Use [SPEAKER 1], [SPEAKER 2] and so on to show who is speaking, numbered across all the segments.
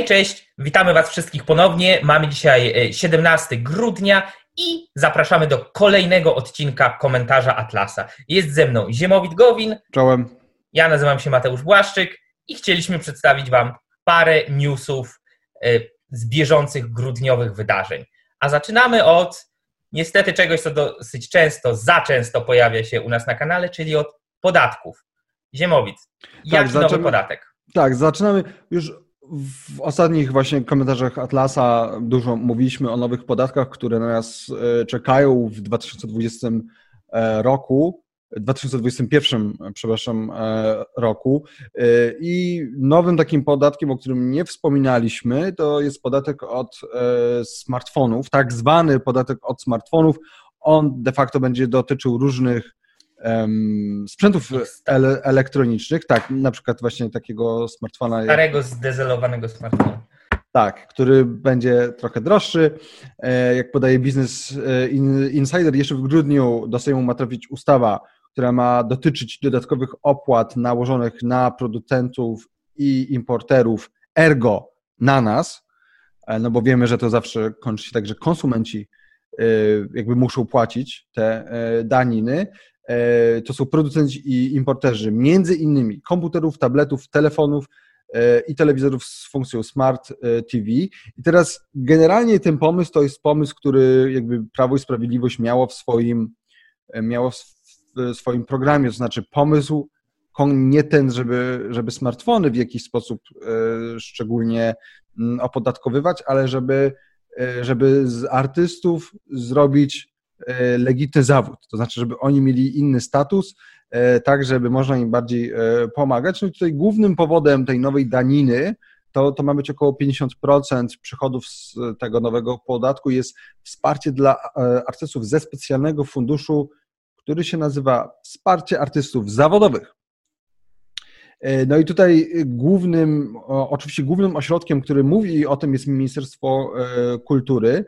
[SPEAKER 1] Hej, cześć, witamy Was wszystkich ponownie. Mamy dzisiaj 17 e, grudnia i zapraszamy do kolejnego odcinka komentarza Atlasa. Jest ze mną Ziemowit Gowin.
[SPEAKER 2] Czołem.
[SPEAKER 1] Ja nazywam się Mateusz Błaszczyk i chcieliśmy przedstawić Wam parę newsów e, z bieżących grudniowych wydarzeń. A zaczynamy od niestety czegoś, co dosyć często, za często pojawia się u nas na kanale, czyli od podatków. Ziemowit, tak, jaki zaczynamy, nowy podatek?
[SPEAKER 2] Tak, zaczynamy już w ostatnich właśnie komentarzach Atlasa dużo mówiliśmy o nowych podatkach, które na nas e, czekają w 2020 e, roku. 2021, przepraszam, e, roku. I nowym takim podatkiem, o którym nie wspominaliśmy, to jest podatek od smartfonów, tak zwany podatek od smartfonów. On de facto będzie dotyczył różnych sprzętów ele elektronicznych, tak, na przykład właśnie takiego smartfona.
[SPEAKER 1] Starego, zdezelowanego smartfona.
[SPEAKER 2] Tak, który będzie trochę droższy. E, jak podaje Business e, Insider, jeszcze w grudniu do Sejmu ma trafić ustawa, która ma dotyczyć dodatkowych opłat nałożonych na producentów i importerów, ergo na nas, e, no bo wiemy, że to zawsze kończy się tak, że konsumenci jakby muszą płacić te daniny. E, to są producenci i importerzy między innymi komputerów, tabletów, telefonów e, i telewizorów z funkcją Smart e, TV. I teraz generalnie ten pomysł to jest pomysł, który jakby Prawo i Sprawiedliwość miało w swoim, miało w swoim programie, to znaczy pomysł nie ten, żeby, żeby smartfony w jakiś sposób szczególnie mm, opodatkowywać, ale żeby, żeby z artystów zrobić E, legitny zawód, to znaczy, żeby oni mieli inny status, e, tak, żeby można im bardziej e, pomagać. No i tutaj głównym powodem tej nowej daniny to, to ma być około 50% przychodów z tego nowego podatku, jest wsparcie dla artystów ze specjalnego funduszu, który się nazywa Wsparcie Artystów Zawodowych. E, no i tutaj głównym, oczywiście głównym ośrodkiem, który mówi o tym jest Ministerstwo e, Kultury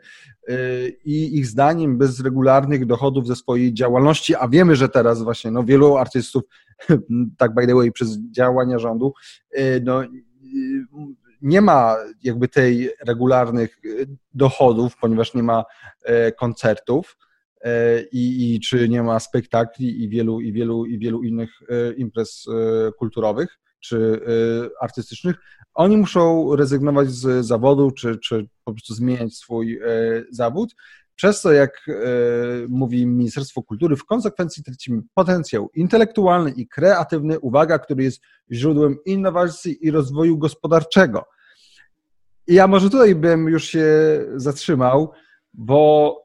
[SPEAKER 2] e, i ich zdaniem bez regularnych dochodów ze swojej działalności, a wiemy, że teraz właśnie no, wielu artystów, tak by the way, przez działania rządu, no, nie ma jakby tej regularnych dochodów, ponieważ nie ma koncertów, i, i czy nie ma spektakli i wielu, i wielu, i wielu innych e, imprez e, kulturowych czy artystycznych, oni muszą rezygnować z zawodu, czy, czy po prostu zmieniać swój zawód. Przez to, jak mówi Ministerstwo Kultury, w konsekwencji tracimy potencjał intelektualny i kreatywny, uwaga, który jest źródłem innowacji i rozwoju gospodarczego. I ja może tutaj bym już się zatrzymał, bo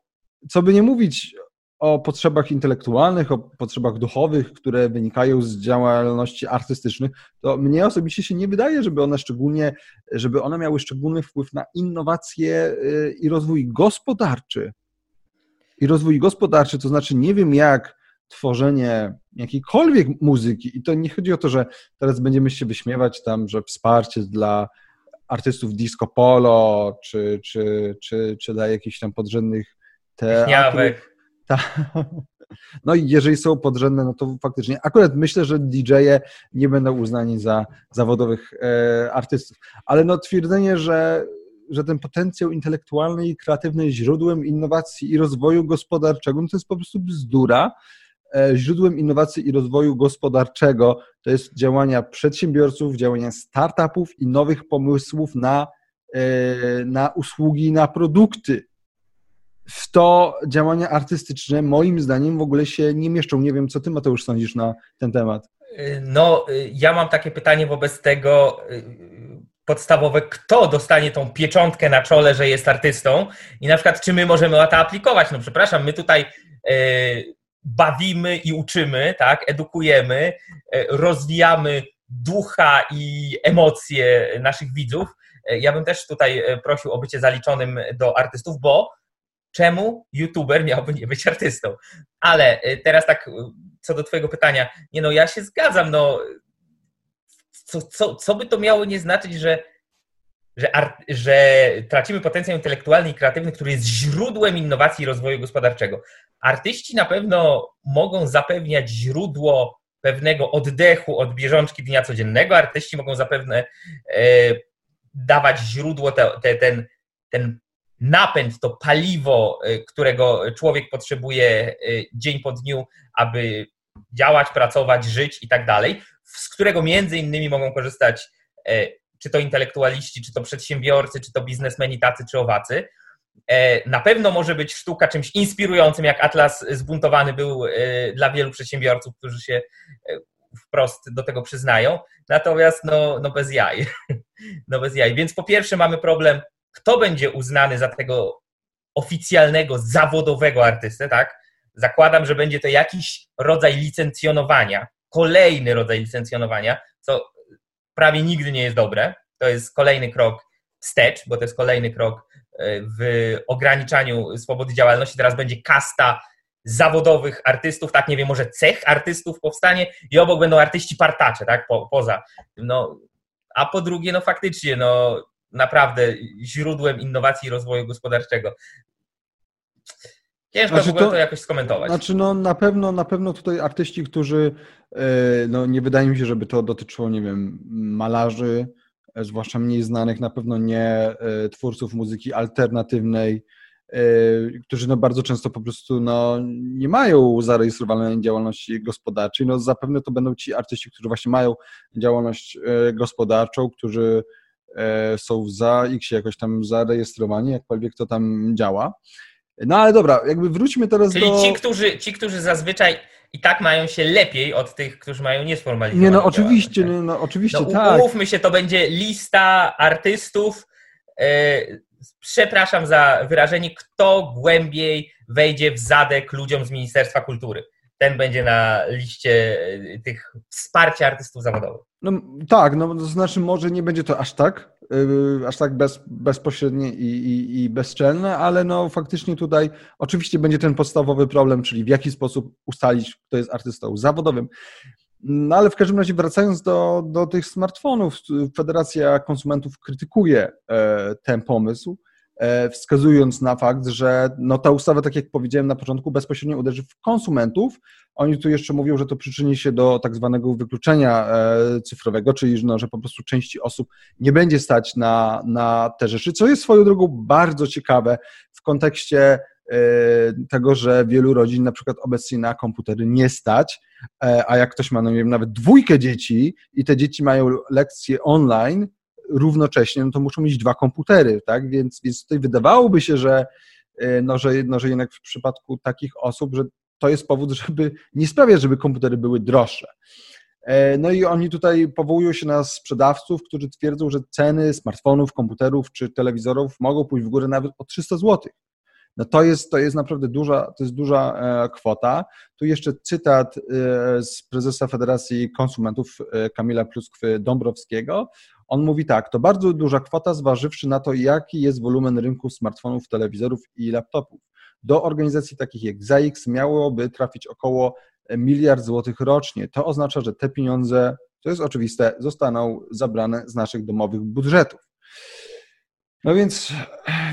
[SPEAKER 2] co by nie mówić o potrzebach intelektualnych, o potrzebach duchowych, które wynikają z działalności artystycznych, to mnie osobiście się nie wydaje, żeby one szczególnie, żeby one miały szczególny wpływ na innowacje y, i rozwój gospodarczy. I rozwój gospodarczy, to znaczy nie wiem jak tworzenie jakiejkolwiek muzyki, i to nie chodzi o to, że teraz będziemy się wyśmiewać tam, że wsparcie dla artystów disco polo, czy, czy, czy, czy dla jakichś tam podrzędnych
[SPEAKER 1] teatrów.
[SPEAKER 2] Ta, no i jeżeli są podrzędne, no to faktycznie. Akurat myślę, że DJ-e nie będą uznani za zawodowych e, artystów. Ale no twierdzenie, że, że ten potencjał intelektualny i kreatywny jest źródłem innowacji i rozwoju gospodarczego, no to jest po prostu bzdura. E, źródłem innowacji i rozwoju gospodarczego to jest działania przedsiębiorców, działania startupów i nowych pomysłów na, e, na usługi, na produkty w to działania artystyczne moim zdaniem w ogóle się nie mieszczą. Nie wiem, co ty Mateusz sądzisz na ten temat.
[SPEAKER 1] No, ja mam takie pytanie wobec tego y, podstawowe, kto dostanie tą pieczątkę na czole, że jest artystą i na przykład czy my możemy to aplikować. No przepraszam, my tutaj y, bawimy i uczymy, tak, edukujemy, y, rozwijamy ducha i emocje naszych widzów. Ja bym też tutaj prosił o bycie zaliczonym do artystów, bo czemu youtuber miałby nie być artystą? Ale y, teraz tak, y, co do twojego pytania, nie no, ja się zgadzam, no, co, co, co by to miało nie znaczyć, że, że, art, że tracimy potencjał intelektualny i kreatywny, który jest źródłem innowacji i rozwoju gospodarczego. Artyści na pewno mogą zapewniać źródło pewnego oddechu od bieżączki dnia codziennego. Artyści mogą zapewne e, dawać źródło, te, te, ten, ten napęd, to paliwo, którego człowiek potrzebuje dzień po dniu, aby działać, pracować, żyć i tak dalej, z którego między innymi mogą korzystać czy to intelektualiści, czy to przedsiębiorcy, czy to biznesmeni tacy czy owacy. E, na pewno może być sztuka czymś inspirującym, jak Atlas zbuntowany był e, dla wielu przedsiębiorców, którzy się e, wprost do tego przyznają. Natomiast no, no bez jaj. No bez jaj. Więc po pierwsze mamy problem, kto będzie uznany za tego oficjalnego, zawodowego artystę, tak? Zakładam, że będzie to jakiś rodzaj licencjonowania, kolejny rodzaj licencjonowania, co prawie nigdy nie jest dobre. To jest kolejny krok wstecz, bo to jest kolejny krok e, w ograniczaniu swobody działalności. Teraz będzie kasta zawodowych artystów, tak nie wiem, może cech artystów powstanie i obok będą artyści partacze, tak, po, poza. No, a po drugie, no faktycznie, no naprawdę źródłem innowacji i rozwoju gospodarczego. Ciężko znaczy to, to jakoś skomentować.
[SPEAKER 2] Znaczy, no na pewno, na pewno tutaj artyści, którzy, e, no nie wydaje mi się, żeby to dotyczyło, nie wiem, malarzy, e, zwłaszcza mniej znanych, na pewno nie e, twórców muzyki alternatywnej, którzy no bardzo często po prostu no, nie mają zarejestrowanej działalności gospodarczej. No zapewne to będą ci artyści, którzy właśnie mają działalność gospodarczą, którzy są za X jakoś tam zarejestrowani, jakkolwiek to tam działa. No ale dobra, jakby wróćmy teraz
[SPEAKER 1] Czyli
[SPEAKER 2] do...
[SPEAKER 1] Czyli ci którzy, ci, którzy zazwyczaj i tak mają się lepiej od tych, którzy mają niesformalizowane
[SPEAKER 2] Nie, no oczywiście, nie, no oczywiście, no, tak.
[SPEAKER 1] Umówmy się, to będzie lista artystów, yy, przepraszam za wyrażenie, kto głębiej wejdzie w zadek ludziom z Ministerstwa Kultury. Ten będzie na liście e, tych wsparcia artystów zawodowych.
[SPEAKER 2] No tak, no to znaczy może nie będzie to aż tak, yy, aż tak bez, bezpośrednie i, i, i bezczelne, ale no faktycznie tutaj oczywiście będzie ten podstawowy problem, czyli w jaki sposób ustalić, kto jest artystą zawodowym. No ale w każdym razie wracając do, do tych smartfonów, Federacja Konsumentów krytykuje e, ten pomysł, wskazując na fakt, że no ta ustawa, tak jak powiedziałem na początku, bezpośrednio uderzy w konsumentów. Oni tu jeszcze mówią, że to przyczyni się do tak zwanego wykluczenia e, cyfrowego, czyli no, że po prostu części osób nie będzie stać na, na te rzeczy, co jest swoją drogą bardzo ciekawe w kontekście e, tego, że wielu rodzin na przykład obecnie na komputery nie stać, a jak ktoś ma, no nie wiem, nawet dwójkę dzieci i te dzieci mają lekcje online, równocześnie, no to muszą mieć dwa komputery, tak? Więc, więc tutaj wydawałoby się, że, e, no, że, no, że jednak w przypadku takich osób, że to jest powód, żeby nie sprawiać, żeby komputery były droższe. E, no i oni tutaj powołują się na sprzedawców, którzy twierdzą, że ceny smartfonów, komputerów czy telewizorów mogą pójść w górę nawet o 300 zł. No to jest, to jest naprawdę duża, to jest duża e, kwota. Tu jeszcze cytat z prezesa Federacji Konsumentów Kamila Pluskwy-Dąbrowskiego. On mówi tak, to bardzo duża kwota, zważywszy na to, jaki jest wolumen rynku smartfonów, telewizorów i laptopów. Do organizacji takich jak ZAIX miałoby trafić około miliard złotych rocznie. To oznacza, że te pieniądze, to jest oczywiste, zostaną zabrane z naszych domowych budżetów. No więc,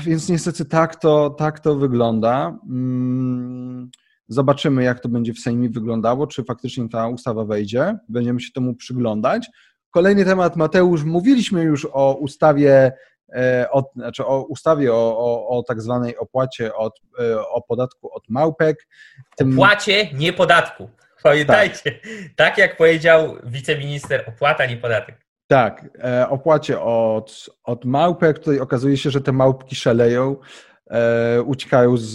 [SPEAKER 2] więc niestety tak to, tak to wygląda. Mm, zobaczymy, jak to będzie w Sejmie wyglądało, czy faktycznie ta ustawa wejdzie. Będziemy się temu przyglądać. Kolejny temat, Mateusz, mówiliśmy już o ustawie, e, o, znaczy o ustawie o, o, o tak zwanej opłacie od, e, o podatku od małpek.
[SPEAKER 1] Tym... Opłacie, nie podatku. Pamiętajcie, tak. tak jak powiedział wiceminister, opłata, nie podatek.
[SPEAKER 2] Tak, e, opłacie od, od małpek. Tutaj okazuje się, że te małpki szaleją, e, uciekają z,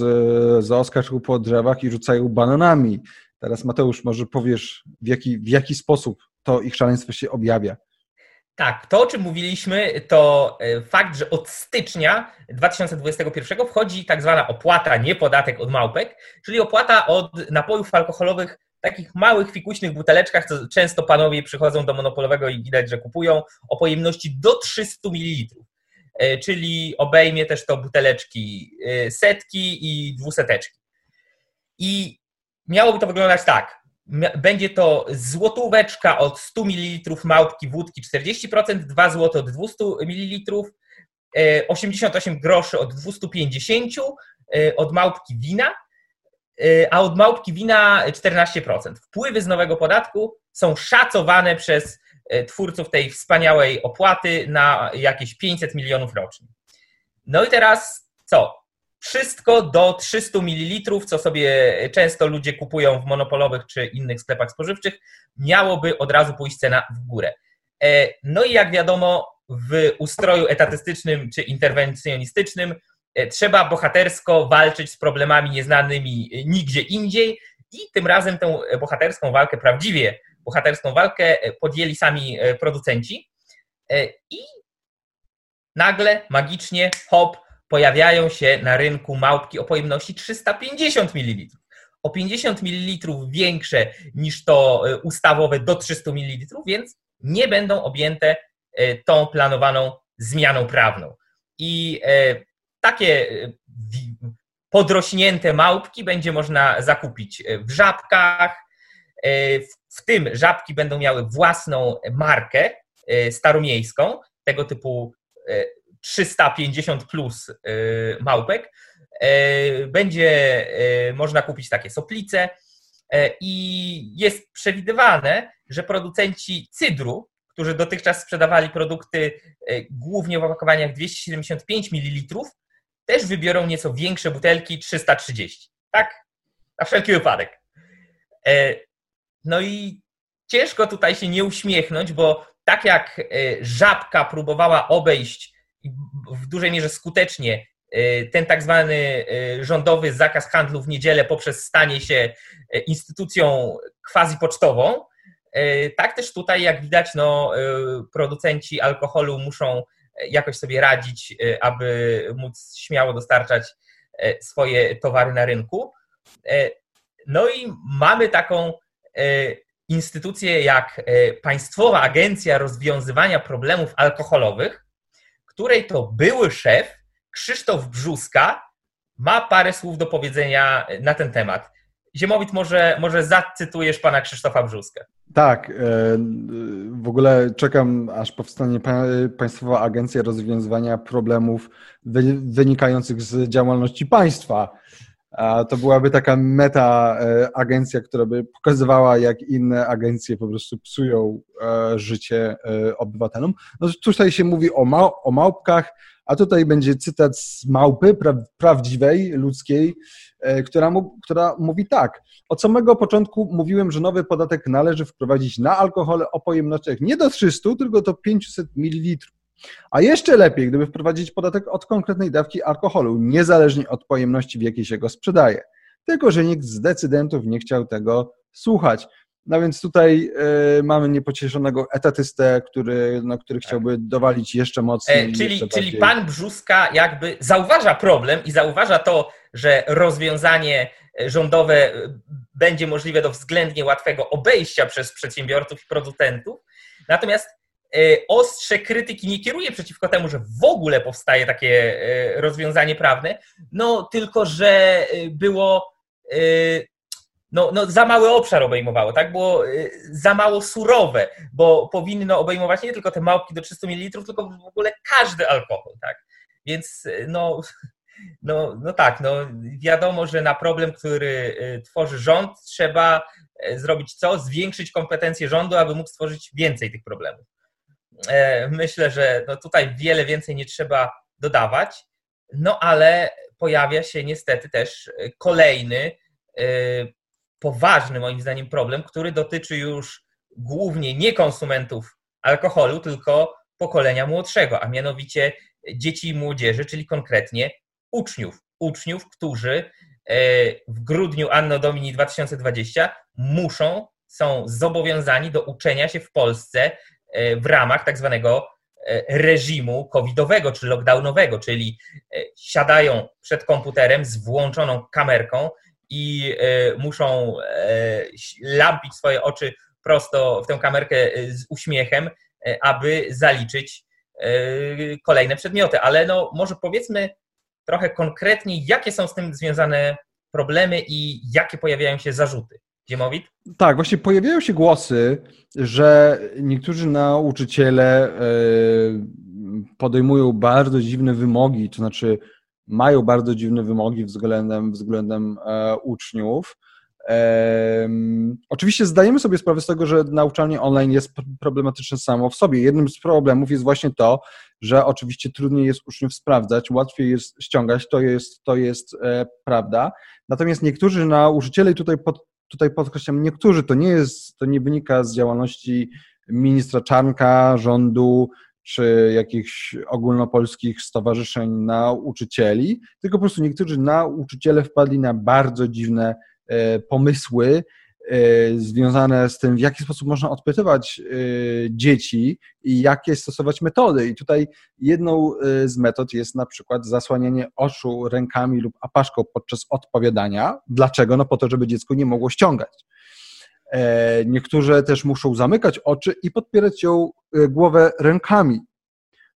[SPEAKER 2] z oskaczku po drzewach i rzucają bananami. Teraz Mateusz, może powiesz, w jaki, w jaki sposób to ich szaleństwo się objawia.
[SPEAKER 1] Tak, to o czym mówiliśmy, to e, fakt, że od stycznia 2021 wchodzi tak zwana opłata, nie podatek od małpek, czyli opłata od napojów alkoholowych takich małych, fikuśnych buteleczkach, co często panowie przychodzą do monopolowego i widać, że kupują o pojemności do 300 ml. E, czyli obejmie też to buteleczki e, setki i dwuseteczki. I miałoby to wyglądać tak będzie to złotóweczka od 100 ml małpki wódki 40%, 2 zł od 200 ml, 88 groszy od 250 e, od małpki wina, e, a od małpki wina 14%. Wpływy z nowego podatku są szacowane przez twórców tej wspaniałej opłaty na jakieś 500 milionów rocznie. No i teraz co? Wszystko do 300 ml, co sobie często ludzie kupują w monopolowych czy innych sklepach spożywczych, miałoby od razu pójść cena w górę. No i jak wiadomo, w ustroju etatystycznym czy interwencjonistycznym e, trzeba bohatersko walczyć z problemami nieznanymi nigdzie indziej i tym razem tę bohaterską walkę, prawdziwie bohaterską walkę e, podjęli sami e, producenci i nagle, magicznie, hop, pojawiają się na rynku małpki o pojemności 350 ml. O 50 ml większe niż to ustawowe do 300 ml, więc nie będą objęte E, tą planowaną zmianą prawną. I e, takie e, podrośnięte małpki będzie można zakupić w żabkach. W tym żabki będą miały własną markę staromiejską, tego typu 350 plus małpek. Będzie można kupić takie soplice i jest przewidywane, że producenci cydru którzy dotychczas sprzedawali produkty głównie w opakowaniach 275 ml, też wybiorą nieco większe butelki 330. Tak? Na wszelki wypadek. No i ciężko tutaj się nie uśmiechnąć, bo tak jak żabka próbowała obejść w dużej mierze skutecznie ten tak zwany rządowy zakaz handlu w niedzielę poprzez stanie się instytucją quasi pocztową, E, tak też tutaj, jak widać, no, e, producenci alkoholu muszą jakoś sobie radzić, e, aby móc śmiało dostarczać swoje towary na rynku. No i mamy taką instytucję jak Państwowa Agencja Rozwiązywania Problemów Alkoholowych, której to były szef Krzysztof Brzuska ma parę słów do powiedzenia na ten temat. Ziemowit, może, może zacytujesz pana Krzysztofa Brzuskę.
[SPEAKER 2] Tak. E, w ogóle czekam, aż powstanie Państwowa Agencja Rozwiązywania Problemów wynikających z działalności państwa. To byłaby taka meta e, agencja, która by pokazywała, jak inne agencje po prostu psują e, życie obywatelom. No tutaj się mówi o, mał o małpkach, a tutaj będzie cytat z małpy pra prawdziwej, ludzkiej, E, która, która mówi tak. Od samego początku mówiłem, że nowy podatek należy wprowadzić na alkohole o pojemnościach nie do 300, tylko do 500 ml. A jeszcze lepiej, gdyby wprowadzić podatek od konkretnej dawki alkoholu, niezależnie od pojemności, w jakiej się go sprzedaje. Tylko, że nikt z decydentów nie chciał tego słuchać. No więc tutaj y, mamy niepocieszonego etatystę, który, no, który tak. chciałby dowalić jeszcze mocniej.
[SPEAKER 1] E, czyli, czyli pan Brzuska jakby zauważa problem i zauważa to, że rozwiązanie rządowe będzie możliwe do względnie łatwego obejścia przez przedsiębiorców i producentów. Natomiast e, ostrze krytyki nie kieruje przeciwko temu, że w ogóle powstaje takie e, rozwiązanie prawne, no tylko, że było no, no za mały obszar obejmowało, tak? Było y, za mało surowe, bo powinno obejmować nie tylko te małpki do 300 ml, tylko w ogóle każdy alkohol, tak? Więc y, no, no, no tak, no wiadomo, że na problem, który y, tworzy rząd, trzeba zrobić co? Zwiększyć kompetencje rządu, aby mógł stworzyć więcej tych problemów. E, myślę, że no tutaj wiele więcej nie trzeba dodawać, no ale pojawia się niestety też kolejny poważny moim zdaniem problem, który dotyczy już głównie nie konsumentów alkoholu, tylko pokolenia młodszego, a mianowicie dzieci i młodzieży, czyli konkretnie uczniów. Uczniów, którzy e, w grudniu Anno Domini 2020 muszą, są zobowiązani do uczenia się w Polsce e, w ramach tak zwanego e, reżimu covidowego czy lockdownowego, czyli siadają przed komputerem z włączoną kamerką i e, muszą e, lampić swoje oczy prosto w tę kamerkę e, z uśmiechem, aby zaliczyć kolejne przedmioty. Ale no, może powiedzmy trochę konkretniej, jakie są z tym związane problemy i jakie pojawiają się zarzuty. Ziemowit?
[SPEAKER 2] Tak, właśnie pojawiają się głosy, że niektórzy nauczyciele podejmują bardzo dziwne wymogi, to znaczy mają bardzo dziwne wymogi względem, względem e, uczniów. Um, oczywiście zdajemy sobie sprawę z tego, że nauczanie online jest problematyczne samo w sobie. Jednym z problemów jest właśnie to, że oczywiście trudniej jest uczniów sprawdzać, łatwiej jest ściągać, to jest, to jest e, prawda. Natomiast niektórzy nauczyciele, i tutaj, pod, tutaj podkreślam, niektórzy, to nie jest, to nie wynika z działalności ministra Czarnka, rządu, czy jakichś ogólnopolskich stowarzyszeń nauczycieli, tylko po prostu niektórzy nauczyciele wpadli na bardzo dziwne e, pomysły związane z tym, w jaki sposób można odpytywać e, dzieci i jakie stosować metody. I tutaj jedną z metod jest na przykład zasłanianie oczu rękami lub apaszką podczas odpowiadania. Dlaczego? No po to, żeby dziecko nie mogło ściągać. E, niektórzy też muszą zamykać oczy i podpierać ją e, głowę rękami.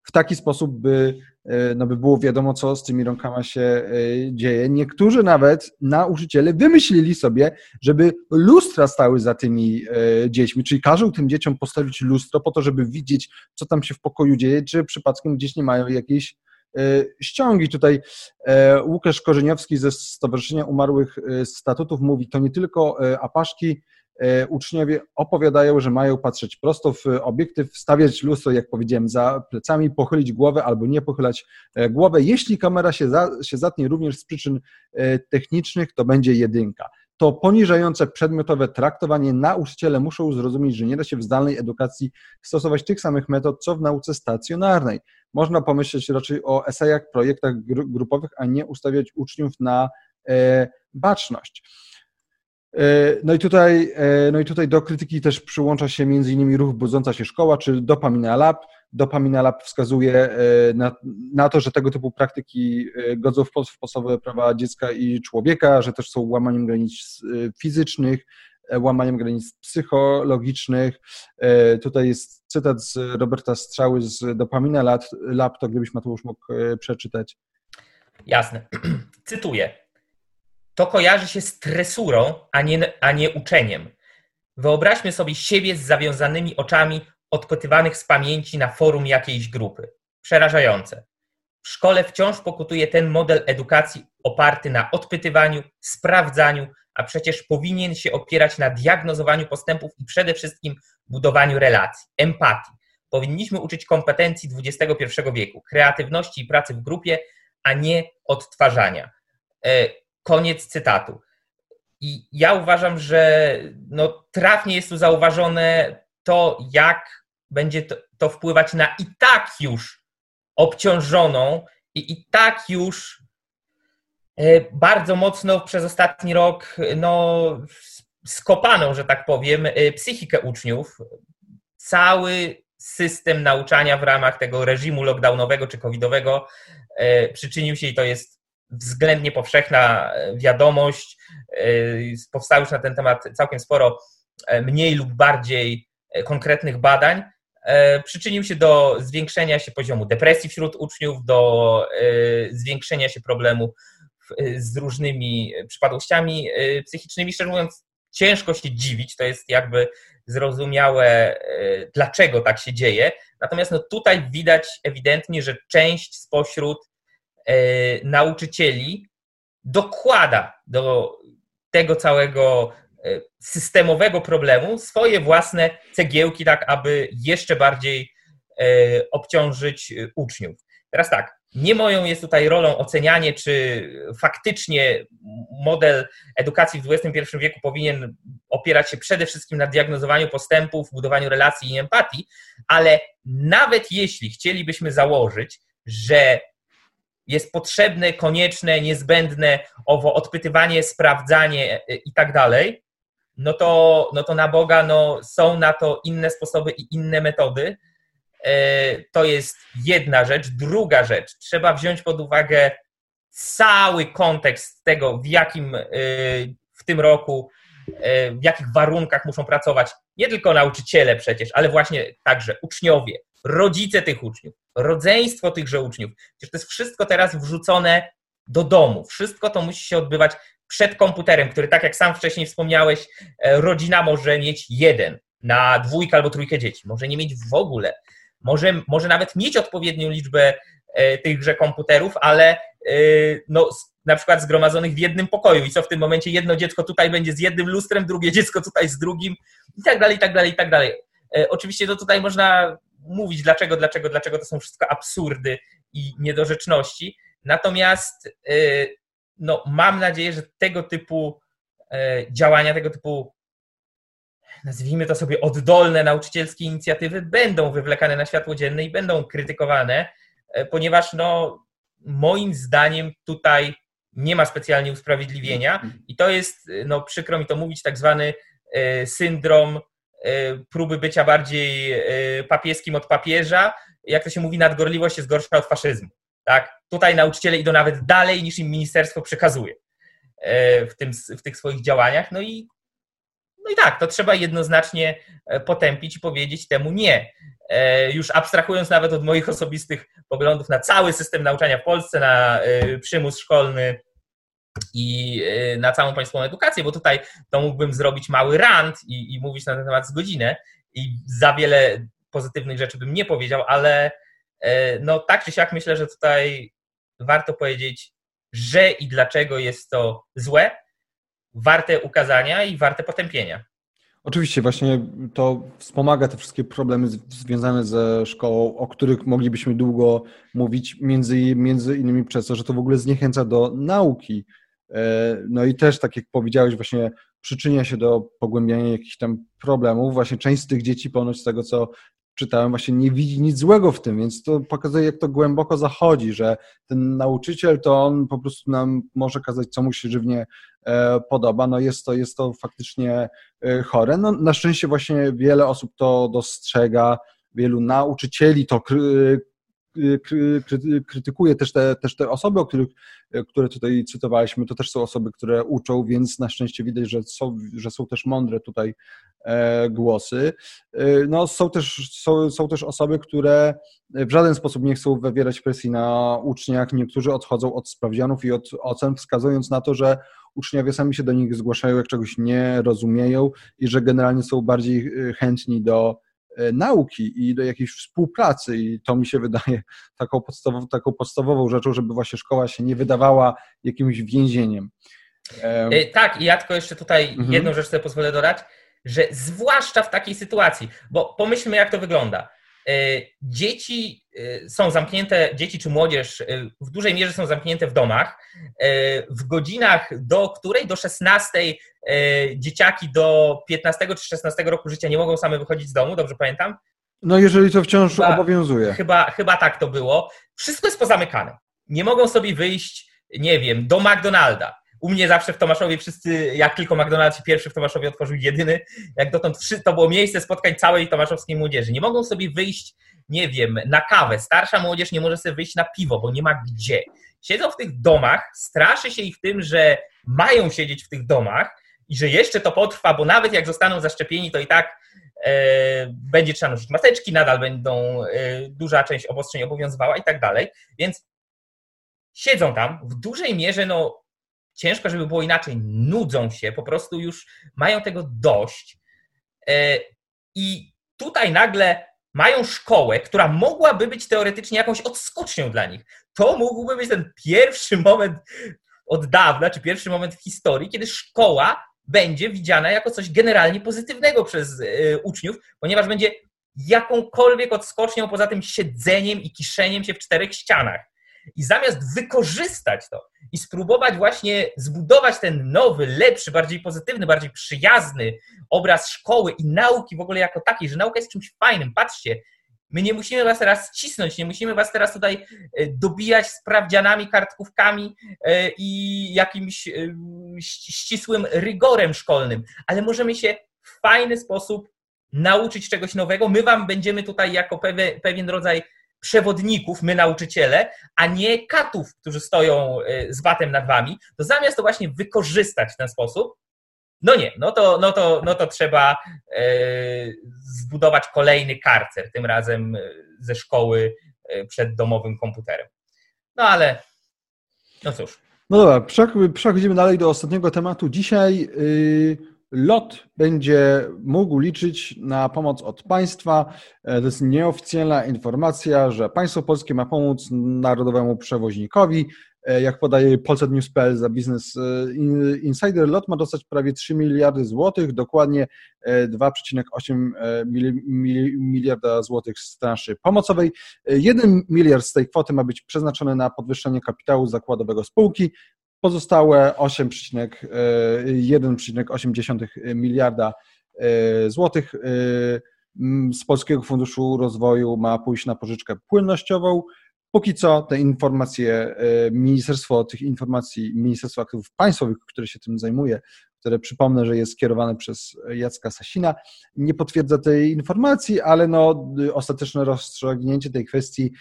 [SPEAKER 2] W taki sposób, by, e, no by było wiadomo, co z tymi rękami się dzieje. Niektórzy nawet nauczyciele wymyślili sobie, żeby lustra stały za tymi dziećmi, czyli każą tym dzieciom postawić lustro po to, żeby widzieć, co tam się w pokoju dzieje, czy przypadkiem gdzieś nie mają jakiejś ściągi. Tutaj Łukasz Korzeniowski ze Stowarzyszenia Umarłych Statutów mówi, to nie tylko apaszki uczniowie opowiadają, że mają patrzeć prosto w obiektyw, stawiać lustro, jak powiedziałem, za plecami, pochylić głowę albo nie pochylać e, głowę. Jeśli kamera się, za, się zatnie również z przyczyn e, technicznych, to będzie jedynka. To poniżające przedmiotowe traktowanie nauczyciele muszą zrozumieć, że nie da się w zdalnej edukacji stosować tych samych metod, co w nauce stacjonarnej. Można pomyśleć raczej o esejach, projektach grupowych, a nie ustawiać uczniów na baczność. E, no i, tutaj, e, no i tutaj do krytyki też przyłącza się innymi ruch Budząca się Szkoła, czy Dopamina Lab. Dopamina Lab wskazuje e, na, na to, że tego typu praktyki godzą w podstawowe prawa dziecka i człowieka, że też są łamaniem granic fizycznych, łamaniem granic psychologicznych. Tutaj jest cytat z Roberta Strzały z Dopamina Lab, to gdybyś Mateusz mógł przeczytać.
[SPEAKER 1] Jasne. Cytuję to kojarzy się z tresurą, a nie, a nie uczeniem. Wyobraźmy sobie siebie z zawiązanymi oczami odpytywanych z pamięci na forum jakiejś grupy. Przerażające. W szkole wciąż pokutuje ten model edukacji oparty na odpytywaniu, sprawdzaniu, a przecież powinien się opierać na diagnozowaniu postępów i przede wszystkim budowaniu relacji, empatii. Powinniśmy uczyć kompetencji XXI wieku, kreatywności i pracy w grupie, a nie odtwarzania. Koniec cytatu. I ja uważam, że no, trafnie jest tu zauważone to, jak będzie to, to wpływać na i tak już obciążoną i i tak już e, bardzo mocno przez ostatni rok no, skopaną, że tak powiem, e, psychikę uczniów. Cały system nauczania w ramach tego reżimu lockdownowego czy covidowego e, przyczynił się i to jest względnie powszechna e, wiadomość. E, powstało już na ten temat całkiem sporo e, mniej lub bardziej konkretnych badań. Przyczynił się do zwiększenia się poziomu depresji wśród uczniów, do zwiększenia się problemu z różnymi przypadłościami psychicznymi. Szczerze mówiąc, ciężko się dziwić, to jest jakby zrozumiałe, dlaczego tak się dzieje. Natomiast no tutaj widać ewidentnie, że część spośród nauczycieli dokłada do tego całego e, systemowego problemu swoje własne cegiełki, tak aby jeszcze bardziej e, obciążyć uczniów. Teraz tak, nie moją jest tutaj rolą ocenianie, czy faktycznie model edukacji w XXI wieku powinien opierać się przede wszystkim na diagnozowaniu postępów, budowaniu relacji i empatii, ale nawet jeśli chcielibyśmy założyć, że jest potrzebne, konieczne, niezbędne owo odpytywanie, sprawdzanie e, i tak dalej, no to, no to na Boga no, są na to inne sposoby i inne metody. E, to jest jedna rzecz. Druga rzecz, trzeba wziąć pod uwagę cały kontekst tego, w jakim e, w tym roku, w jakich warunkach muszą pracować nie tylko nauczyciele przecież, ale właśnie także uczniowie, rodzice tych uczniów, rodzeństwo tychże uczniów. Przecież to jest wszystko teraz wrzucone do domu. Wszystko to musi się odbywać przed komputerem, który, tak jak sam wcześniej wspomniałeś, e, rodzina może mieć jeden na dwójkę albo trójkę dzieci, może nie mieć w ogóle, może, może nawet mieć odpowiednią liczbę e, tychże komputerów, ale no, na przykład zgromadzonych w jednym pokoju. I co w tym momencie? Jedno dziecko tutaj będzie z jednym lustrem, drugie dziecko tutaj z drugim. I tak dalej, i tak dalej, i tak dalej. Oczywiście to tutaj można mówić dlaczego, dlaczego, dlaczego to są wszystko absurdy i niedorzeczności, natomiast no, mam nadzieję, że tego typu działania, tego typu nazwijmy to sobie, oddolne nauczycielskie inicjatywy będą wywlekane na światło dzienne i będą krytykowane, ponieważ no, moim zdaniem tutaj nie ma specjalnie usprawiedliwienia i to jest, e, no przykro mi to mówić, tak zwany e, syndrom próby bycia bardziej papieskim od papieża. Jak to się mówi, nadgorliwość jest gorsza od faszyzmu. Tak? Tutaj nauczyciele idą nawet dalej niż im ministerstwo przekazuje w, tym, w tych swoich działaniach. No i no i tak, to trzeba jednoznacznie e, potępić i powiedzieć temu nie. E, już abstrahując nawet od moich osobistych poglądów na cały system nauczania w Polsce, na e, przymus szkolny i na całą państwową edukację, bo tutaj to mógłbym zrobić mały rant i, i mówić na ten temat z godzinę i za wiele pozytywnych rzeczy bym nie powiedział, ale no tak czy siak myślę, że tutaj warto powiedzieć, że i dlaczego jest to złe, warte ukazania i warte potępienia.
[SPEAKER 2] Oczywiście, właśnie to wspomaga te wszystkie problemy związane ze szkołą, o których moglibyśmy długo mówić, między, między innymi przez to, że to w ogóle zniechęca do nauki. E, no i też, tak jak powiedziałeś, właśnie przyczynia się do pogłębiania jakichś tam problemów. Właśnie część z tych dzieci, ponoć z tego, co czytałem, właśnie nie widzi nic złego w tym, więc to pokazuje, jak to głęboko zachodzi, że ten nauczyciel to on po prostu nam może kazać, co mu się żywnie e, podoba. No jest to, jest to faktycznie e, chore. No, na szczęście właśnie wiele osób to dostrzega, wielu nauczycieli to krytykuje też te, też te osoby, o których, które tutaj cytowaliśmy, to też są osoby, które uczą, więc na szczęście widać, że są, że są też mądre tutaj e, głosy. E, no, są, też, są, są też osoby, które w żaden sposób nie chcą wywierać presji na uczniach. Niektórzy odchodzą od sprawdzianów i od ocen, wskazując na to, że uczniowie sami się do nich zgłaszają, jak czegoś nie rozumieją i że generalnie są bardziej chętni do nauki i do jakiejś współpracy i to mi się wydaje taką podstawową, taką podstawową rzeczą, żeby właśnie szkoła się nie wydawała jakimś więzieniem.
[SPEAKER 1] E, tak, i ja tylko jeszcze tutaj mhm. jedną rzecz sobie pozwolę dodać, że zwłaszcza w takiej sytuacji, bo pomyślmy jak to wygląda. E, dzieci e, są zamknięte, dzieci czy młodzież e, w dużej mierze są zamknięte w domach. W godzinach, do której do 16 dzieciaki do 15 czy 16 roku życia nie mogą same wychodzić z domu, dobrze pamiętam?
[SPEAKER 2] No jeżeli to wciąż chyba, obowiązuje.
[SPEAKER 1] Chyba, chyba tak to było. Wszystko jest pozamykane. Nie mogą sobie wyjść, nie wiem, do McDonalda u mnie zawsze w Tomaszowie wszyscy, jak tylko McDonald's pierwszy w Tomaszowie otworzył, jedyny, jak dotąd to było miejsce spotkań całej tomaszowskiej młodzieży. Nie mogą sobie wyjść, nie wiem, na kawę. Starsza młodzież nie może sobie wyjść na piwo, bo nie ma gdzie. Siedzą w tych domach, straszy się ich tym, że mają siedzieć w tych domach i że jeszcze to potrwa, bo nawet jak zostaną zaszczepieni, to i tak e, będzie trzeba nosić maseczki, nadal będą e, duża część obostrzeń obowiązywała i tak dalej. Więc siedzą tam w dużej mierze, no ciężko, żeby było inaczej, nudzą się, po prostu już mają tego dość. E, I tutaj nagle mają szkołę, która mogłaby być teoretycznie jakąś odskocznią dla nich. To mógłby być ten pierwszy moment od dawna, czy pierwszy moment w historii, kiedy szkoła będzie widziana jako coś generalnie pozytywnego przez e, uczniów, ponieważ będzie jakąkolwiek odskocznią poza tym siedzeniem i kiszeniem się w czterech ścianach. I zamiast wykorzystać to i spróbować właśnie zbudować ten nowy, lepszy, bardziej pozytywny, bardziej przyjazny obraz szkoły i nauki w ogóle jako takiej, że nauka jest czymś fajnym. Patrzcie, my nie musimy was teraz cisnąć, nie musimy was teraz tutaj e, dobijać sprawdzianami, kartkówkami e, i jakimś e, ścisłym rygorem szkolnym, ale możemy się w fajny sposób nauczyć czegoś nowego. My wam będziemy tutaj jako pewien rodzaj przewodników, my nauczyciele, a nie katów, którzy stoją z batem nad wami, to zamiast to właśnie wykorzystać w ten sposób, no nie, no to, no to, no to trzeba y, zbudować kolejny karcer, tym razem y, ze szkoły przed domowym komputerem. No ale, no cóż.
[SPEAKER 2] No dobra, przechodzimy dalej do ostatniego tematu. Dzisiaj LOT będzie mógł liczyć na pomoc od państwa. E, to jest nieoficjalna informacja, że państwo polskie ma pomóc narodowemu przewoźnikowi Jak podaje Polsat News.pl za Business Insider, lot ma dostać prawie 3 miliardy złotych, dokładnie 2,8 miliarda złotych z transzy pomocowej. 1 miliard z tej kwoty ma być przeznaczony na podwyższenie kapitału zakładowego spółki, Pozostałe 8,1,8 miliarda e, złotych e, z Polskiego Funduszu Rozwoju ma pójść na pożyczkę płynnościową. Póki co te informacje, e, Ministerstwo tych informacji, Ministerstwo Aktywów Państwowych, które się tym zajmuje, które przypomnę, że jest skierowane przez Jacka Sasina, nie potwierdza tej informacji, ale no, ostateczne rozstrzygnięcie tej kwestii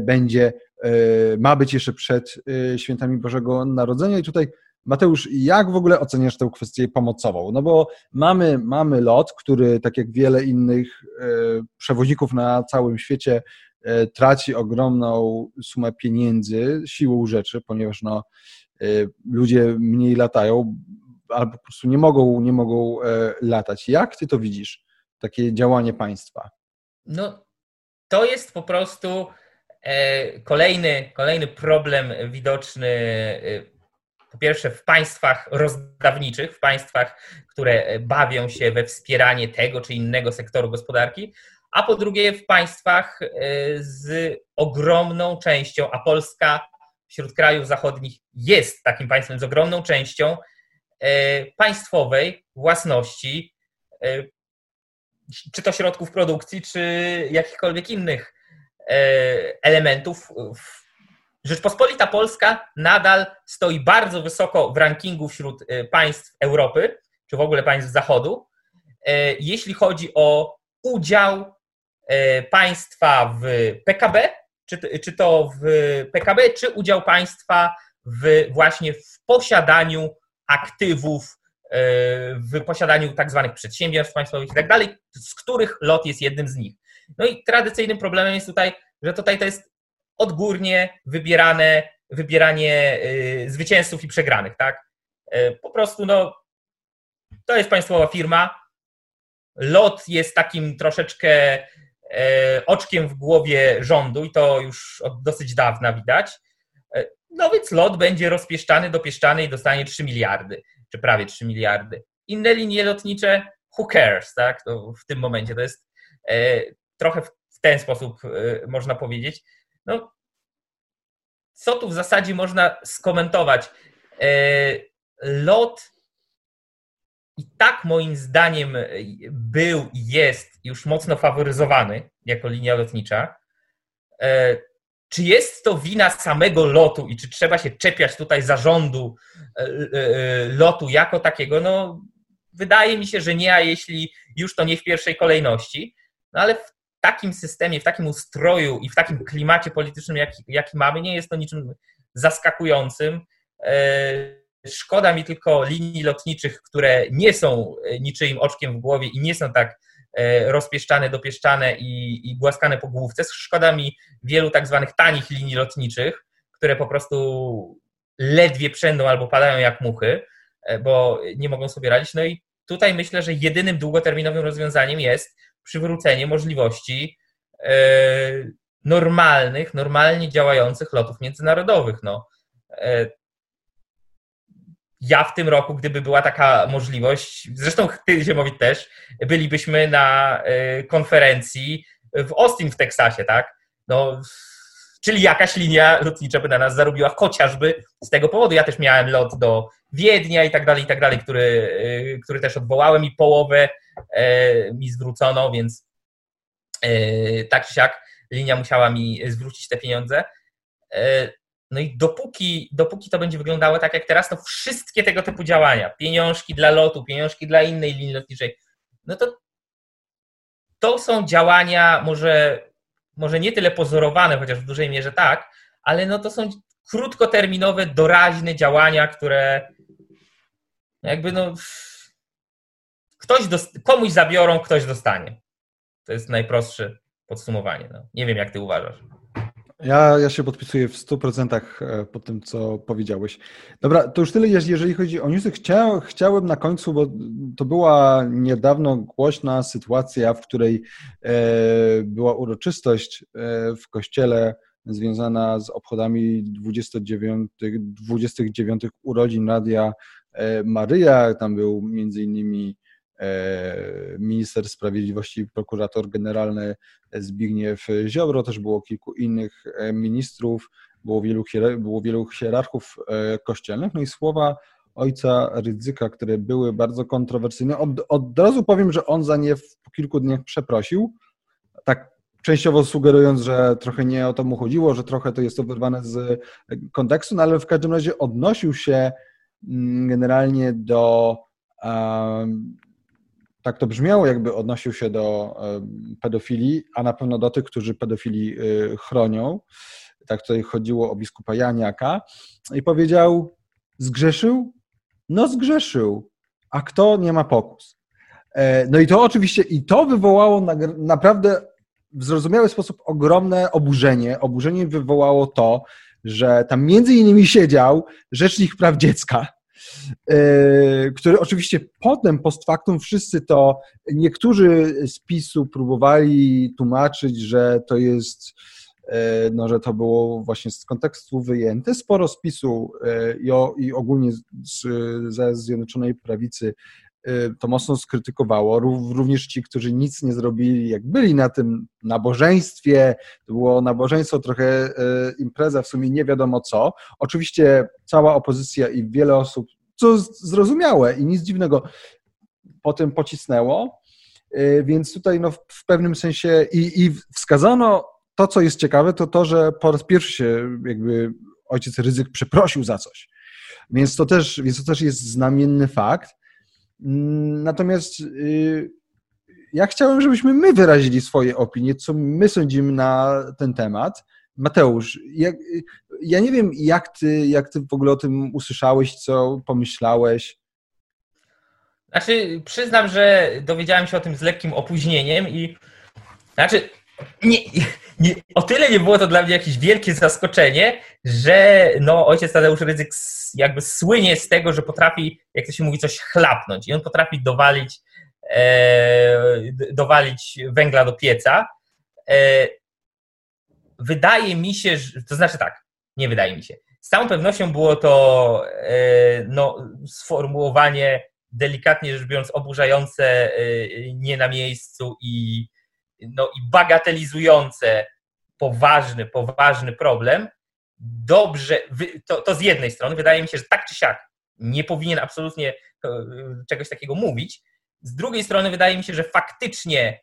[SPEAKER 2] będzie E, ma być jeszcze przed e, świętami Bożego Narodzenia. I tutaj, Mateusz, jak w ogóle oceniasz tę kwestię pomocową? No bo mamy, mamy lot, który, tak jak wiele innych e, przewoźników na całym świecie, traci ogromną sumę pieniędzy siłą rzeczy, ponieważ no, ludzie mniej latają albo po prostu nie mogą, nie mogą latać. Jak ty to widzisz, takie działanie państwa?
[SPEAKER 1] No, to jest po prostu E, kolejny, kolejny problem widoczny e, po pierwsze w państwach rozdawniczych, w państwach, które bawią się we wspieranie tego czy innego sektoru gospodarki, a po drugie w państwach e, z ogromną częścią, a Polska wśród krajów zachodnich jest takim państwem z ogromną częścią państwowej własności, czy to środków produkcji, czy jakichkolwiek innych elementów. Rzeczpospolita Polska nadal stoi bardzo wysoko w rankingu wśród państw Europy, czy w ogóle państw Zachodu, jeśli chodzi o udział państwa w PKB, czy, czy to w PKB, czy udział państwa w właśnie w posiadaniu aktywów, w posiadaniu tak zwanych przedsiębiorstw państwowych i tak dalej, z których lot jest jednym z nich. No i tradycyjnym problemem jest tutaj, że tutaj to jest odgórnie wybierane, wybieranie y, zwycięzców i przegranych, tak? Po prostu, no, to jest państwowa firma. LOT jest takim troszeczkę oczkiem w głowie rządu i to już od dosyć dawna widać. No więc LOT będzie rozpieszczany, dopieszczany i dostanie 3 miliardy, czy prawie 3 miliardy. Inne linie lotnicze, who cares, tak? To w tym momencie to jest trochę w ten sposób można powiedzieć. No, co tu w zasadzie można skomentować? Lot i tak moim zdaniem był i jest już mocno faworyzowany jako linia lotnicza. Y, czy jest to wina samego lotu i czy trzeba się czepiać tutaj zarządu lotu jako takiego? No, wydaje mi się, że nie, a jeśli już to nie w pierwszej kolejności. No ale w takim systemie, w takim ustroju i w takim klimacie politycznym, jaki, jaki mamy, nie jest to niczym zaskakującym. E, szkoda mi tylko linii lotniczych, które nie są e, niczyim oczkiem w głowie i nie są tak e, rozpieszczane, dopieszczane i, i głaskane po główce. Szkoda mi wielu tak zwanych tanich linii lotniczych, które po prostu ledwie przędą albo padają jak muchy, bo nie mogą sobie radzić. No i tutaj myślę, że jedynym długoterminowym rozwiązaniem jest przywrócenie możliwości e, normalnych, normalnie działających lotów międzynarodowych. No. Ja w tym roku, gdyby była taka możliwość, zresztą ty, Ziemowit też, bylibyśmy na e, konferencji w Austin w Teksasie, tak? No, czyli jakaś linia lotnicza by na nas zarobiła chociażby z tego powodu. Ja też miałem lot do Wiednia i tak dalej, i tak dalej, który, który też odwołałem i połowę E, mi zwrócono, więc tak czy siak linia musiała mi zwrócić te pieniądze. No i dopóki, dopóki to będzie wyglądało tak jak teraz, to wszystkie tego typu działania, pieniążki dla lotu, pieniążki dla innej linii lotniczej, no to to są działania może, może nie tyle pozorowane, chociaż w dużej mierze tak, ale no to są krótkoterminowe, doraźne działania, które jakby no ktoś komuś zabiorą, ktoś dostanie. To jest najprostsze podsumowanie. No. Nie wiem, jak ty uważasz.
[SPEAKER 2] Ja, ja się podpisuję w 100% e, po tym, co powiedziałeś. Dobra, to już tyle, jeżeli chodzi o newsy. Chcia, chciałem na końcu, bo to była niedawno głośna sytuacja, w której e, była uroczystość e, w kościele związana z obchodami 29, 29 urodzin Radia Maryja. Tam był między innymi minister sprawiedliwości prokurator generalny Zbigniew Ziobro, też było kilku innych ministrów, było wielu, było wielu hierarchów kościelnych, no i słowa ojca Rydzyka, które były bardzo kontrowersyjne. Od, od razu powiem, że on za nie po kilku dniach przeprosił, tak częściowo sugerując, że trochę nie o to mu chodziło, że trochę to jest to wyrwane z kontekstu, no ale w każdym razie odnosił się mm, generalnie do, tak to brzmiało, jakby odnosił się do pedofilii, a na pewno do tych, którzy pedofilii y, chronią. Tak tutaj chodziło o biskupa Janiaka i powiedział, zgrzeszył, no zgrzeszył, a kto nie ma pokus. E, no i to oczywiście, i to wywołało naprawdę w zrozumiały sposób ogromne oburzenie. Oburzenie wywołało to, że tam między innymi siedział Rzecznik Praw Dziecka, e, który oczywiście potem, post factum, wszyscy to, niektórzy z PiSu próbowali tłumaczyć, że to jest E, no, że to było właśnie z kontekstu wyjęte. Sporo spisu e, i, o, i ogólnie z, ze Zjednoczonej Prawicy e, to mocno skrytykowało. Również ci, którzy nic nie zrobili, jak byli na tym nabożeństwie, to było nabożeństwo, trochę impreza, w sumie nie wiadomo co. Oczywiście cała opozycja i wiele osób, co zrozumiałe i nic dziwnego, potem pocisnęło. Więc tutaj no, w pewnym sensie i, i wskazano to, co jest ciekawe, to to, że po raz pierwszy się jakby ojciec Ryzyk przeprosił za coś. Więc to też, więc to też jest znamienny fakt. Natomiast y, ja chciałem, żebyśmy my wyrazili swoje opinie, co my sądzimy na ten temat. Mateusz, ja nie wiem, jak ty, jak ty w ogóle o tym usłyszałeś, co pomyślałeś.
[SPEAKER 1] Znaczy, przyznam, że dowiedziałem się o tym z lekkim opóźnieniem i znaczy, nie, nie, o tyle nie było to dla mnie jakieś wielkie zaskoczenie, że no, ojciec Tadeusz Rydzyk jakby słynie z tego, że potrafi, jak to się mówi, coś chlapnąć i on potrafi dowalić, e, dowalić węgla do pieca. E, wydaje mi się, że, to znaczy tak, nie wydaje mi się. Z całą pewnością było to e, no, sformułowanie delikatnie rzecz biorąc oburzające, e, nie na miejscu i no, i bagatelizujące poważny, poważny problem, dobrze, to, to z jednej strony wydaje mi się, że tak czy siak nie powinien absolutnie e, czegoś takiego mówić. Z drugiej strony wydaje mi się, że faktycznie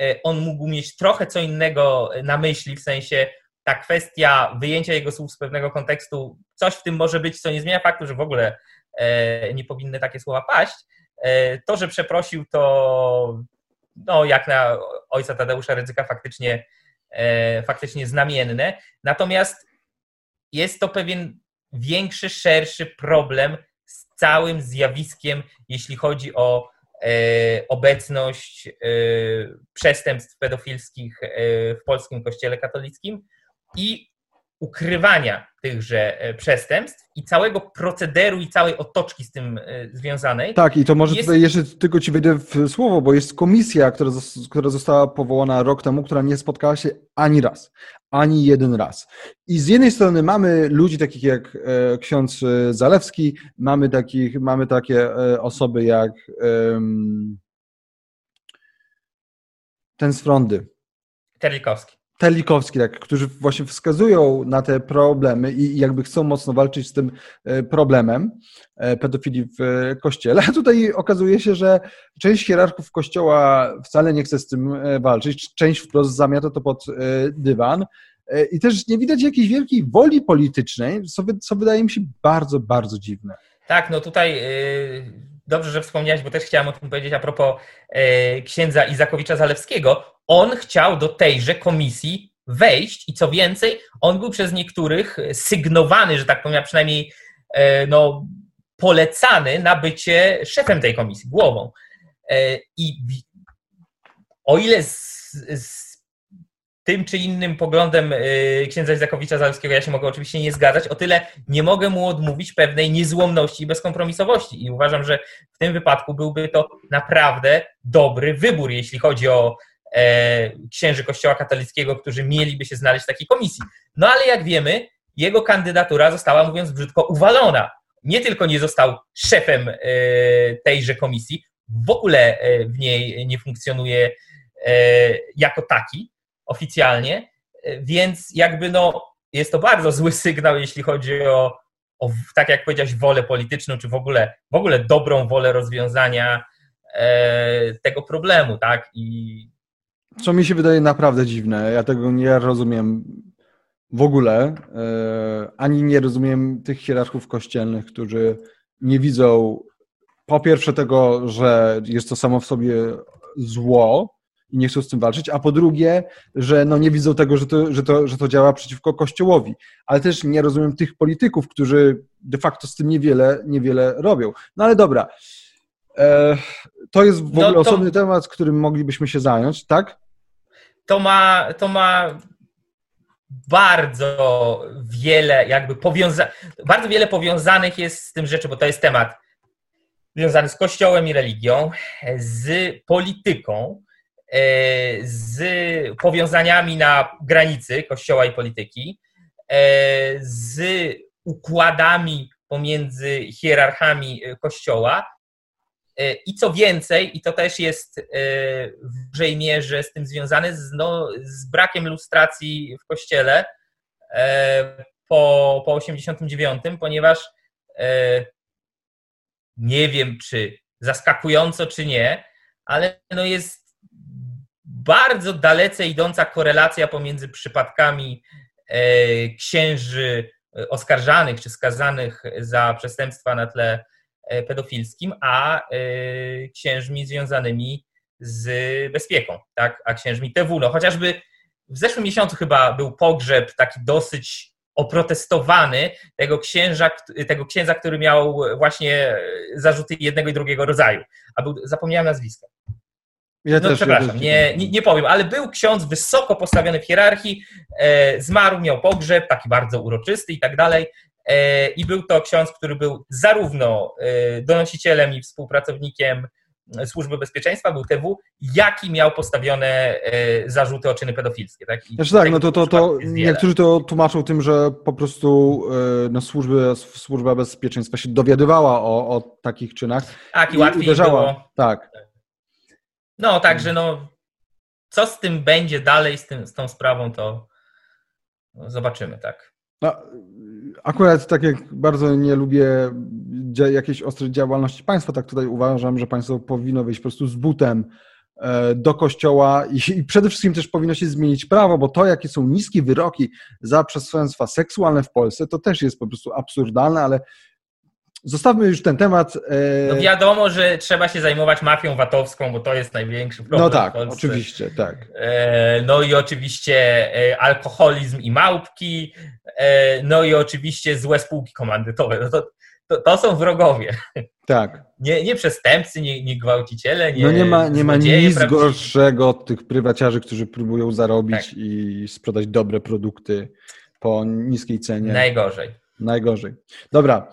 [SPEAKER 1] e, on mógł mieć trochę co innego na myśli, w sensie ta kwestia wyjęcia jego słów z pewnego kontekstu, coś w tym może być, co nie zmienia faktu, że w ogóle e, nie powinny takie słowa paść. To, że przeprosił, to no, jak na ojca Tadeusza Rydzyka faktycznie, e, faktycznie znamienne. Natomiast jest to pewien większy, szerszy problem z całym zjawiskiem, jeśli chodzi o e, obecność e, przestępstw pedofilskich w polskim kościele katolickim i ukrywania tychże e, przestępstw i całego procederu i całej otoczki z tym e, związanej.
[SPEAKER 2] Tak, i to może jest... tutaj jeszcze tylko Ci wejdę w słowo, bo jest komisja, która, która została powołana rok temu, która nie spotkała się ani raz, ani jeden raz. I z jednej strony mamy ludzi takich jak e, ksiądz Zalewski, mamy, takich, mamy takie osoby jak ten z Frondy.
[SPEAKER 1] Terlikowski.
[SPEAKER 2] Telikowski, tak, którzy właśnie wskazują na te problemy i jakby chcą mocno walczyć z tym e, problemem e, pedofilii w kościele. A tutaj okazuje się, że część hierarchów kościoła wcale nie chce z tym e, walczyć, część wprost zamiata to pod dywan. I też nie widać jakiejś wielkiej woli politycznej, co, co wydaje mi się bardzo, bardzo dziwne.
[SPEAKER 1] Tak, no tutaj dobrze, że wspomniałeś, bo też chciałem o tym powiedzieć a propos księdza Izakowicza Zalewskiego on chciał do tejże komisji wejść i co więcej, on był przez niektórych sygnowany, że tak powiem, przynajmniej e, no, polecany na bycie szefem tej komisji, głową. E, I o ile z, z tym czy innym poglądem e, księdza Izakowicza Zalewskiego ja się mogę oczywiście nie zgadzać, o tyle nie mogę mu odmówić pewnej niezłomności i bezkompromisowości. I uważam, że w tym wypadku byłby to naprawdę dobry wybór, jeśli chodzi o księży Kościoła katolickiego, którzy mieliby się znaleźć w takiej komisji. No ale jak wiemy, jego kandydatura została, mówiąc brzydko, uwalona. Nie tylko nie został szefem tejże komisji, w ogóle w niej nie funkcjonuje jako taki oficjalnie, więc jakby no jest to bardzo zły sygnał, jeśli chodzi o, o tak jak powiedziałeś, wolę polityczną, czy w ogóle, w ogóle dobrą wolę rozwiązania e, tego problemu, tak? I...
[SPEAKER 2] Co mi się wydaje naprawdę dziwne, ja tego nie rozumiem w ogóle, e, ani nie rozumiem tych hierarchów kościelnych, którzy nie widzą po pierwsze tego, że jest to samo w sobie zło, i nie chcą z tym walczyć, a po drugie, że no nie widzą tego, że to, że, to, że to działa przeciwko Kościołowi. Ale też nie rozumiem tych polityków, którzy de facto z tym niewiele, niewiele robią. No ale dobra. E, to jest w ogóle no to, osobny temat, którym moglibyśmy się zająć, tak?
[SPEAKER 1] To ma, to ma bardzo wiele jakby powiąza bardzo wiele powiązanych jest z tym rzeczy, bo to jest temat związany z kościołem i religią, z polityką, z powiązaniami na granicy Kościoła i polityki, e, z układami pomiędzy hierarchami Kościoła. E, I co więcej, i to też jest w dużej mierze z tym związane, z, no, z brakiem lustracji w Kościele po, po 89, ponieważ nie wiem, czy zaskakująco, czy nie, ale no jest bardzo dalece idąca korelacja pomiędzy przypadkami e, księży e, oskarżanych czy skazanych za przestępstwa na tle e, pedofilskim, a księżmi związanymi z bezpieką, tak? a księżmi TW. No, chociażby w zeszłym miesiącu chyba był pogrzeb taki dosyć oprotestowany tego księża, tego księdza, który miał właśnie zarzuty jednego i drugiego rodzaju. A był, zapomniałem nazwiska. Ja no przepraszam, nie, nie, nie, powiem, ale był ksiądz wysoko postawiony w hierarchii, e, zmarł, miał pogrzeb, taki bardzo uroczysty i tak dalej. E, I był to ksiądz, który był zarówno e, donosicielem i współpracownikiem Służby Bezpieczeństwa, był TW, jak i miał postawione e, zarzuty o czyny pedofilskie. Tak,
[SPEAKER 2] I znaczy tak, no to, to, to niektórzy to tłumaczą tym, że po prostu e, no, służby, służba bezpieczeństwa się dowiadywała o, o takich czynach.
[SPEAKER 1] Tak, i, i łatwiej uderzała. było.
[SPEAKER 2] Tak.
[SPEAKER 1] No, także no, co z tym będzie dalej, z, tym, z tą sprawą, to zobaczymy, tak. No,
[SPEAKER 2] akurat tak jak bardzo nie lubię jakiejś ostrej działalności państwa, tak tutaj uważam, że państwo powinno wyjść po prostu z butem e, do kościoła i, i przede wszystkim też powinno się zmienić prawo, bo to, jakie są niskie wyroki za przestępstwa seksualne w Polsce, to też jest po prostu absurdalne, ale Zostawmy już ten temat.
[SPEAKER 1] E, no wiadomo, że trzeba się zajmować mafią VAT-owską, bo to jest największy problem.
[SPEAKER 2] No tak, oczywiście, tak.
[SPEAKER 1] E, no i oczywiście e, alkoholizm i małpki, no i oczywiście złe spółki komandytowe. No to, to, to są wrogowie.
[SPEAKER 2] Tak.
[SPEAKER 1] Nie, nie przestępcy, nie, nie gwałciciele, nie
[SPEAKER 2] No nie ma, nie ma nic prawdziwie. gorszego od tych prywaciarzy, którzy próbują zarobić tak. i sprzedać dobre produkty po niskiej cenie.
[SPEAKER 1] Najgorzej.
[SPEAKER 2] Najgorzej. Dobra,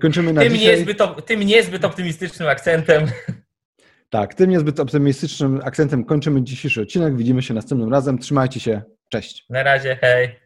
[SPEAKER 2] kończymy na
[SPEAKER 1] tym
[SPEAKER 2] dzisiaj.
[SPEAKER 1] Niezbyt, tym niezbyt optymistycznym akcentem.
[SPEAKER 2] Tak, tym niezbyt optymistycznym akcentem kończymy dzisiejszy odcinek. Widzimy się następnym razem. Trzymajcie się. Cześć.
[SPEAKER 1] Na razie, hej.